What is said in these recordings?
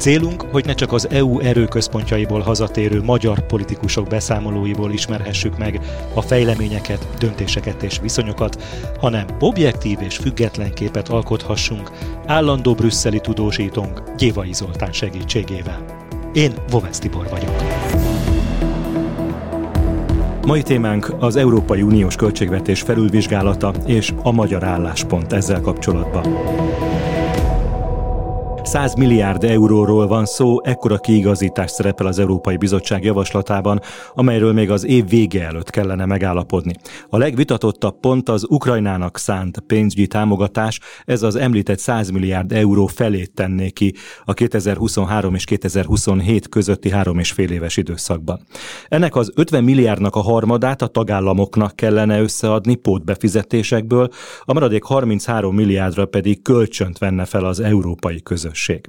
Célunk, hogy ne csak az EU erőközpontjaiból hazatérő magyar politikusok beszámolóiból ismerhessük meg a fejleményeket, döntéseket és viszonyokat, hanem objektív és független képet alkothassunk állandó brüsszeli tudósítónk Gyévai Zoltán segítségével. Én Vovesz Tibor vagyok. Mai témánk az Európai Uniós költségvetés felülvizsgálata és a magyar álláspont ezzel kapcsolatban. 100 milliárd euróról van szó, ekkora kiigazítás szerepel az Európai Bizottság javaslatában, amelyről még az év vége előtt kellene megállapodni. A legvitatottabb pont az Ukrajnának szánt pénzügyi támogatás, ez az említett 100 milliárd euró felét tenné ki a 2023 és 2027 közötti három és fél éves időszakban. Ennek az 50 milliárdnak a harmadát a tagállamoknak kellene összeadni pótbefizetésekből, a maradék 33 milliárdra pedig kölcsönt venne fel az európai közösség közösség.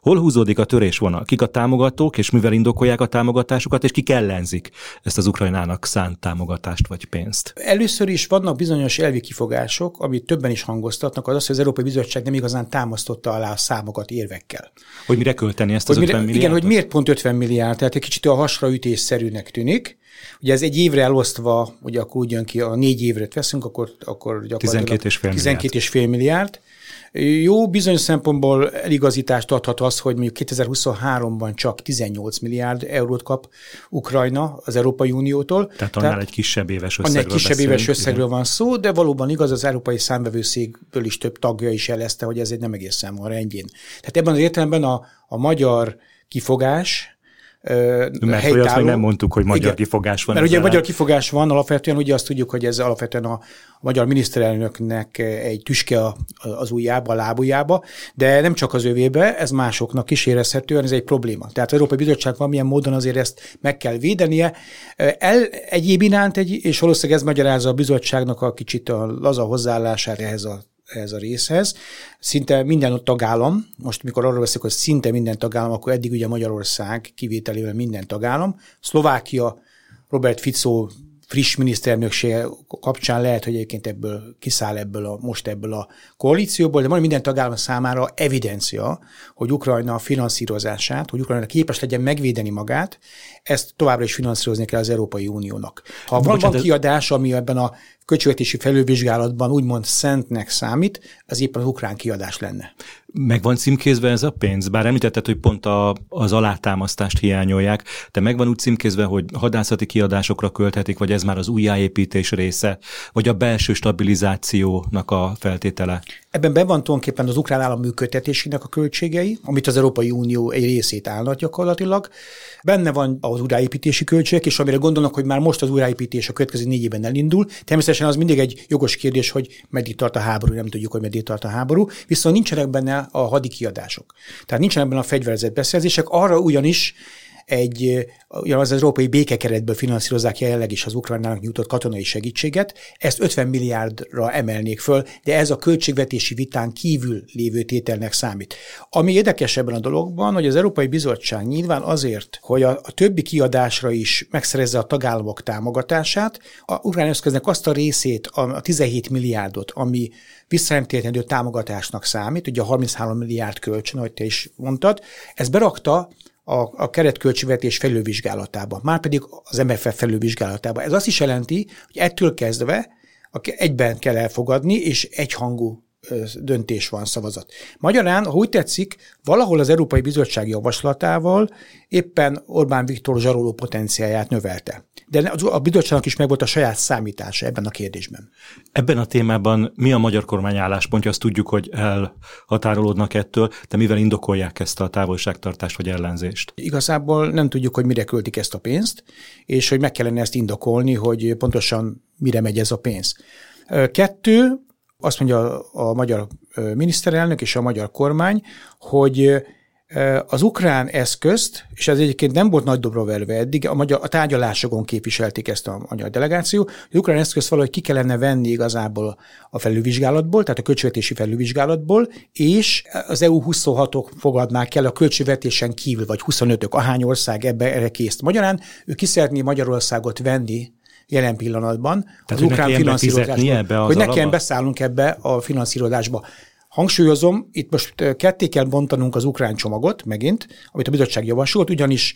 Hol húzódik a törésvonal? Kik a támogatók, és mivel indokolják a támogatásukat, és kik ellenzik ezt az Ukrajnának szánt támogatást vagy pénzt? Először is vannak bizonyos elvi kifogások, amit többen is hangoztatnak, az az, hogy az Európai Bizottság nem igazán támasztotta alá a számokat érvekkel. Hogy mire költeni ezt az hogy 50 milliárdot? Igen, hogy miért pont 50 milliárd, tehát egy kicsit a hasraütésszerűnek tűnik. Ugye ez egy évre elosztva, ugye akkor úgy jön ki, a négy évre veszünk, akkor, akkor gyakorlatilag 12,5 milliárd. 12 milliárd. Jó, bizonyos szempontból eligazítást adhat az, hogy mondjuk 2023-ban csak 18 milliárd eurót kap Ukrajna az Európai Uniótól. Tehát annál Tehát, egy kisebb éves összegről egy kisebb éves összegről igen. van szó, de valóban igaz, az Európai Számvevőszékből is több tagja is jelezte, hogy ez egy nem egészen van rendjén. Tehát ebben az értelemben a, a magyar kifogás, mert helytálló. olyat még nem mondtuk, hogy magyar Igen, kifogás van. Mert ugye magyar kifogás van, alapvetően ugye azt tudjuk, hogy ez alapvetően a, a magyar miniszterelnöknek egy tüske a, az ujjába, a lábujjába, de nem csak az övébe, ez másoknak is érezhetően, ez egy probléma. Tehát az Európai Bizottság valamilyen módon azért ezt meg kell védenie. El, egyéb iránt, egy, és valószínűleg ez magyarázza a bizottságnak a kicsit a laza hozzáállására ehhez a ehhez a részhez. Szinte minden tagállam, most mikor arról beszélek, hogy szinte minden tagállam, akkor eddig ugye Magyarország kivételével minden tagállam, Szlovákia, Robert Fico friss miniszterelnökség kapcsán lehet, hogy egyébként ebből kiszáll ebből a, most ebből a koalícióból, de majd minden tagállam számára evidencia, hogy Ukrajna finanszírozását, hogy Ukrajna képes legyen megvédeni magát, ezt továbbra is finanszírozni kell az Európai Uniónak. Ha van, van kiadás, ami ebben a költségvetési felülvizsgálatban úgymond szentnek számít, az éppen az ukrán kiadás lenne. Meg van címkézve ez a pénz? Bár említetted, hogy pont a, az alátámasztást hiányolják, de megvan úgy címkézve, hogy hadászati kiadásokra költhetik, vagy ez már az újjáépítés része, vagy a belső stabilizációnak a feltétele? Ebben be van tulajdonképpen az ukrán állam működtetésének a költségei, amit az Európai Unió egy részét állnak gyakorlatilag. Benne van az újraépítési költségek, és amire gondolnak, hogy már most az újraépítés a következő négy évben elindul. Természetesen az mindig egy jogos kérdés, hogy meddig tart a háború, nem tudjuk, hogy meddig tart a háború, viszont nincsenek benne a hadi kiadások. Tehát nincsenek benne a fegyverzett beszerzések, arra ugyanis egy, az európai békekeretből finanszírozzák jelenleg is az Ukrajnának nyújtott katonai segítséget, ezt 50 milliárdra emelnék föl, de ez a költségvetési vitán kívül lévő tételnek számít. Ami érdekes ebben a dologban, hogy az Európai Bizottság nyilván azért, hogy a, a többi kiadásra is megszerezze a tagállamok támogatását, a ukrán eszköznek azt a részét, a 17 milliárdot, ami visszanemtérítendő támogatásnak számít, ugye a 33 milliárd kölcsön, ahogy te is mondtad, ez berakta a, a keretköltségvetés felülvizsgálatába, márpedig az MFF felülvizsgálatába. Ez azt is jelenti, hogy ettől kezdve egyben kell elfogadni, és egyhangú döntés van, szavazat. Magyarán, ha úgy tetszik, valahol az Európai Bizottság javaslatával éppen Orbán Viktor zsaroló potenciáját növelte. De a bizottságnak is megvolt a saját számítása ebben a kérdésben. Ebben a témában mi a magyar kormány álláspontja? Azt tudjuk, hogy elhatárolódnak ettől, de mivel indokolják ezt a távolságtartást vagy ellenzést? Igazából nem tudjuk, hogy mire költik ezt a pénzt, és hogy meg kellene ezt indokolni, hogy pontosan mire megy ez a pénz. Kettő, azt mondja a, a magyar miniszterelnök és a magyar kormány, hogy Az ukrán eszközt, és ez egyébként nem volt nagy dobra verve eddig, a, magyar, a tárgyalásokon képviselték ezt a magyar delegáció, az ukrán eszközt valahogy ki kellene venni igazából a felülvizsgálatból, tehát a költségvetési felülvizsgálatból, és az EU 26-ok fogadnák el a költségvetésen kívül, vagy 25-ök, ahány ország ebbe erre kész. Magyarán ő ki szeretné Magyarországot venni jelen pillanatban Tehát, az ukrán finanszírozásba, hogy nekem beszállunk ebbe a finanszírozásba. Hangsúlyozom, itt most ketté kell bontanunk az ukrán csomagot megint, amit a bizottság javasolt, ugyanis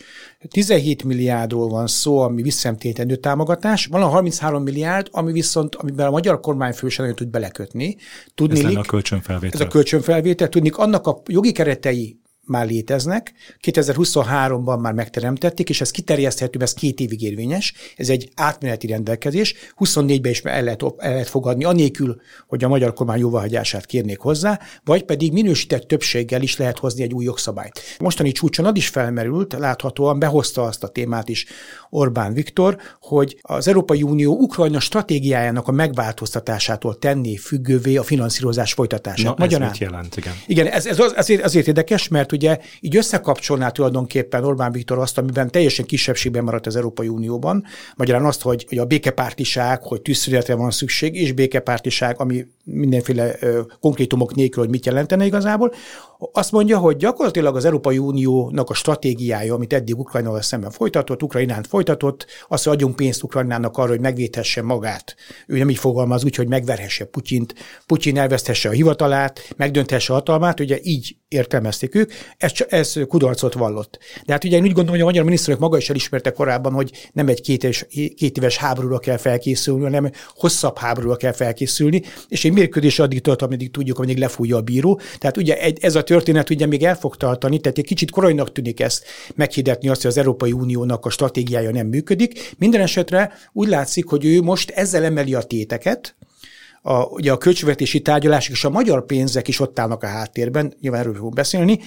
17 milliárdról van szó, ami visszemtétendő támogatás, van a 33 milliárd, ami viszont, amiben a magyar kormányfő sem tud belekötni. Tudni, ez a kölcsönfelvétel. Ez a kölcsönfelvétel. Tudni, annak a jogi keretei már léteznek, 2023-ban már megteremtették, és ez kiterjeszthető, ez két évig érvényes, ez egy átmeneti rendelkezés, 24-ben is el lehet, el lehet fogadni, anélkül, hogy a magyar kormány jóváhagyását kérnék hozzá, vagy pedig minősített többséggel is lehet hozni egy új jogszabályt. Mostani csúcson az is felmerült, láthatóan behozta azt a témát is Orbán Viktor, hogy az Európai Unió Ukrajna stratégiájának a megváltoztatásától tenné függővé a finanszírozás folytatását. Na, Magyarán, ez mit jelent? Igen, igen ez, ez az, azért, azért érdekes, mert ugye így összekapcsolná tulajdonképpen Orbán Viktor azt, amiben teljesen kisebbségben maradt az Európai Unióban, magyarán azt, hogy, hogy a békepártiság, hogy tűzszületre van szükség, és békepártiság, ami mindenféle ö, konkrétumok nélkül, hogy mit jelentene igazából, azt mondja, hogy gyakorlatilag az Európai Uniónak a stratégiája, amit eddig Ukrajnával szemben folytatott, Ukrajnán folytatott, az, hogy adjunk pénzt Ukrajnának arra, hogy megvédhesse magát. Ő nem így fogalmaz úgy, hogy megverhesse Putyint, Putyin elveszthesse a hivatalát, megdönthesse a hatalmát, ugye így értelmezték ők, ez, ez kudarcot vallott. De hát ugye én úgy gondolom, hogy a magyar miniszterek maga is elismerte korábban, hogy nem egy két éves, két éves háborúra kell felkészülni, hanem hosszabb háborúra kell felkészülni, és egy mérkőzés addig tart, ameddig tudjuk, ameddig lefújja a bíró. Tehát ugye ez a történet ugye még el fog tartani, tehát egy kicsit korainak tűnik ezt meghirdetni azt, hogy az Európai Uniónak a stratégiája nem működik. Minden esetre úgy látszik, hogy ő most ezzel emeli a téteket, a, ugye a költségvetési tárgyalások és a magyar pénzek is ott állnak a háttérben, nyilván erről fogunk beszélni,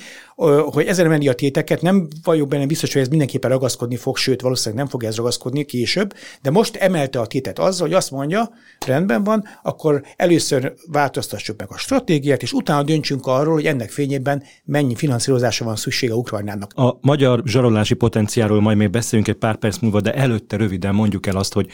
hogy ezen emeli a téteket, nem vagyok benne biztos, hogy ez mindenképpen ragaszkodni fog, sőt, valószínűleg nem fog ez ragaszkodni később, de most emelte a tétet azzal, hogy azt mondja, rendben van, akkor először változtassuk meg a stratégiát, és utána döntsünk arról, hogy ennek fényében mennyi finanszírozásra van szüksége Ukrajnának. A magyar zsarolási potenciáról majd még beszélünk egy pár perc múlva, de előtte röviden mondjuk el azt, hogy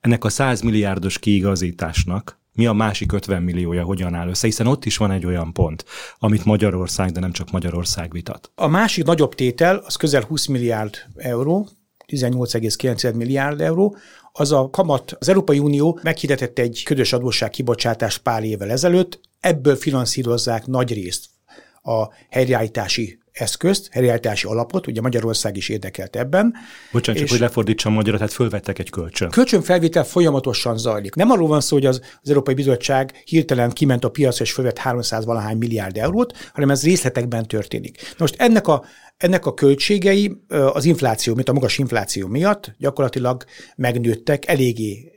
ennek a 100 milliárdos kiigazításnak mi a másik 50 milliója hogyan áll össze, hiszen ott is van egy olyan pont, amit Magyarország, de nem csak Magyarország vitat. A másik nagyobb tétel, az közel 20 milliárd euró, 18,9 milliárd euró, az a kamat, az Európai Unió meghirdetett egy ködös adósság kibocsátást pár évvel ezelőtt, ebből finanszírozzák nagy részt a helyreállítási eszközt, helyreállítási alapot, ugye Magyarország is érdekelt ebben. Bocsánat, csak hogy lefordítsam magyarra, tehát fölvettek egy kölcsön. Kölcsönfelvétel folyamatosan zajlik. Nem arról van szó, hogy az, az Európai Bizottság hirtelen kiment a piacra és fölvett 300 valahány milliárd eurót, hanem ez részletekben történik. Most ennek a ennek a költségei az infláció, mint a magas infláció miatt gyakorlatilag megnőttek, eléggé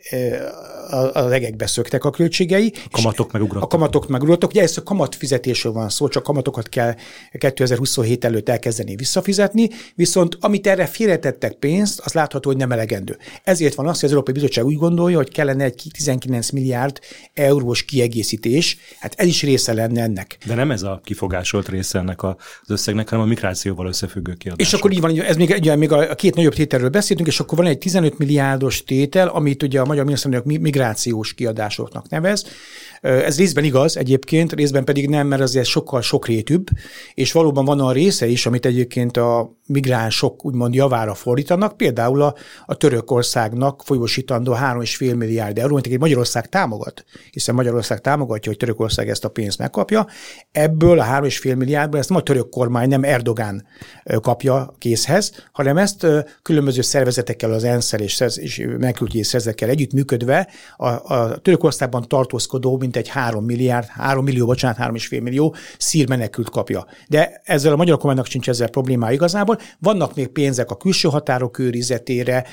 a legekbe szöktek a költségei. A kamatok megugrottak. A kamatok megugrottak. Ugye ez a kamatfizetésről van szó, csak kamatokat kell 2027 előtt elkezdeni visszafizetni, viszont amit erre félretettek pénzt, az látható, hogy nem elegendő. Ezért van az, hogy az Európai Bizottság úgy gondolja, hogy kellene egy 19 milliárd eurós kiegészítés, hát ez is része lenne ennek. De nem ez a kifogásolt része ennek az összegnek, hanem a migrációval összefüggő kiadások. És akkor így van, ez még, ugye, még a két nagyobb tételről beszéltünk, és akkor van egy 15 milliárdos tétel, amit ugye a magyar miniszterelnök migrációs kiadásoknak nevez. Ez részben igaz egyébként, részben pedig nem, mert azért sokkal sokrétűbb, és valóban van a része is, amit egyébként a migránsok úgymond javára fordítanak, például a, a Törökországnak folyosítandó 3,5 milliárd euró, amit Magyarország támogat, hiszen Magyarország támogatja, hogy Törökország ezt a pénzt megkapja. Ebből a 3,5 milliárdból ezt nem a török kormány, nem Erdogán kapja készhez, hanem ezt különböző szervezetekkel, az ensz és, és megküldi szervezetekkel együtt működve a, a Törökországban tartózkodó mintegy 3 milliárd, 3 millió, bocsánat, 3,5 millió szír menekült kapja. De ezzel a magyar kormánynak sincs ezzel problémája igazából. Vannak még pénzek a külső határok őrizetére,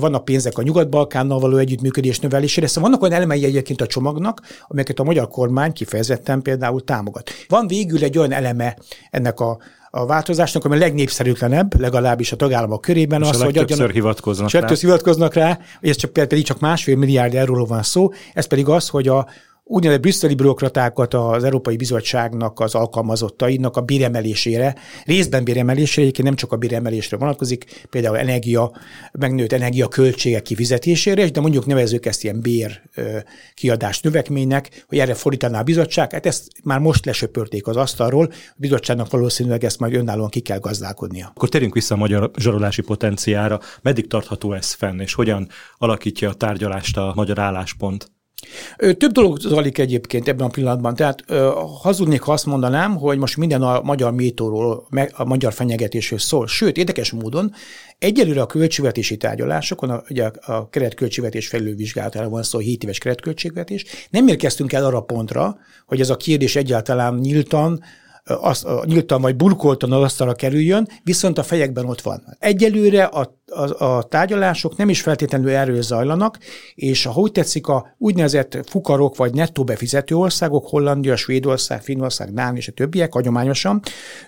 vannak pénzek a Nyugat-Balkánnal való együttműködés növelésére, szóval vannak olyan elemei egyébként a csomagnak, amelyeket a magyar kormány kifejezetten például támogat. Van végül egy olyan eleme ennek a a változásnak, ami a legnépszerűtlenebb, legalábbis a tagállamok körében. az, hogy adjanak, hivatkoznak rá. hivatkoznak rá, ez csak, pedig csak másfél milliárd euróról van szó, ez pedig az, hogy a úgynevezett brüsszeli bürokratákat az Európai Bizottságnak, az alkalmazottainak a béremelésére, részben béremelésére, egyébként nem csak a béremelésre vonatkozik, például energia, megnőtt energia költségek kifizetésére, de mondjuk nevezzük ezt ilyen bér kiadás növekménynek, hogy erre fordítaná a bizottság. Hát ezt már most lesöpörték az asztalról, a bizottságnak valószínűleg ezt majd önállóan ki kell gazdálkodnia. Akkor térjünk vissza a magyar zsarolási potenciára. Meddig tartható ez fenn, és hogyan alakítja a tárgyalást a magyar álláspont? Több dolog zajlik egyébként ebben a pillanatban. Tehát hazudnék, ha azt mondanám, hogy most minden a magyar métóról, a magyar fenyegetésről szól. Sőt, érdekes módon egyelőre a költségvetési tárgyalásokon, a, ugye a keretköltségvetés felülvizsgálatára van szó, 7 éves keretköltségvetés, nem érkeztünk el arra pontra, hogy ez a kérdés egyáltalán nyíltan az, nyíltan vagy burkoltan az asztalra kerüljön, viszont a fejekben ott van. Egyelőre a a, a tárgyalások nem is feltétlenül erről zajlanak, és úgy tetszik, a úgynevezett fukarok vagy nettó befizető országok, Hollandia, Svédország, Finnország, Dán és a többiek hagyományosan,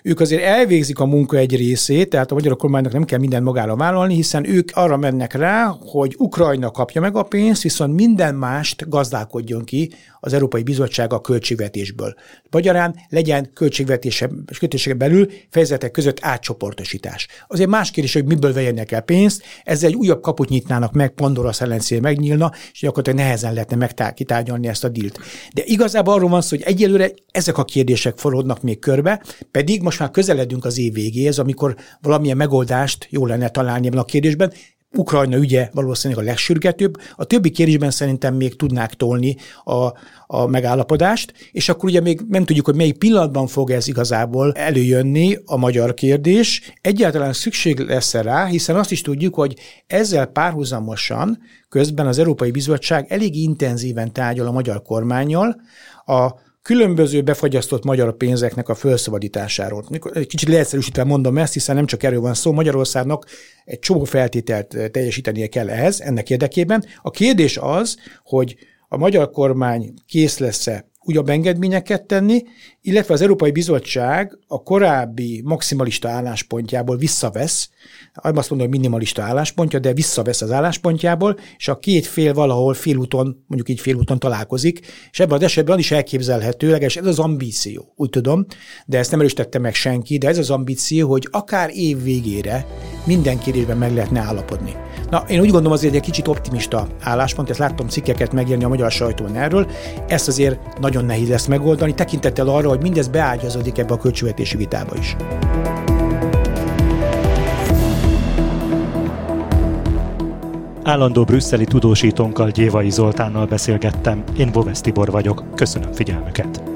ők azért elvégzik a munka egy részét, tehát a magyar kormánynak nem kell minden magára vállalni, hiszen ők arra mennek rá, hogy Ukrajna kapja meg a pénzt, viszont minden mást gazdálkodjon ki az Európai Bizottság a költségvetésből. Magyarán legyen költségvetése, költségvetése belül fejezetek között átcsoportosítás. Azért más kérdés, hogy miből vegyenek el pénzt, ezzel egy újabb kaput nyitnának meg, Pandora szelencéje megnyílna, és gyakorlatilag nehezen lehetne megkitárgyalni ezt a dílt. De igazából arról van szó, hogy egyelőre ezek a kérdések forognak még körbe, pedig most már közeledünk az év végéhez, amikor valamilyen megoldást jó lenne találni ebben a kérdésben, Ukrajna ügye valószínűleg a legsürgetőbb, a többi kérdésben szerintem még tudnák tolni a, a megállapodást, és akkor ugye még nem tudjuk, hogy melyik pillanatban fog ez igazából előjönni a magyar kérdés. Egyáltalán szükség lesz rá, hiszen azt is tudjuk, hogy ezzel párhuzamosan közben az Európai Bizottság elég intenzíven tárgyal a magyar kormányjal a különböző befagyasztott magyar pénzeknek a felszabadításáról. Egy kicsit leegyszerűsítve mondom ezt, hiszen nem csak erről van szó, Magyarországnak egy csomó feltételt teljesítenie kell ehhez, ennek érdekében. A kérdés az, hogy a magyar kormány kész lesz-e újabb engedményeket tenni, illetve az Európai Bizottság a korábbi maximalista álláspontjából visszavesz, azt mondom, hogy minimalista álláspontja, de visszavesz az álláspontjából, és a két fél valahol félúton, mondjuk így félúton találkozik, és ebben az esetben is elképzelhető, legalábbis ez az ambíció, úgy tudom, de ezt nem erősítette meg senki, de ez az ambíció, hogy akár év végére minden kérdésben meg lehetne állapodni. Na, én úgy gondolom azért egy kicsit optimista álláspont, ezt láttam cikkeket megírni a magyar sajtón erről, ezt azért nagyon nehéz lesz megoldani, tekintettel arra, hogy mindez beágyazódik ebbe a költségvetési vitába is. Állandó brüsszeli tudósítónkkal Gyévai Zoltánnal beszélgettem, én Bovesz Tibor vagyok, köszönöm figyelmüket.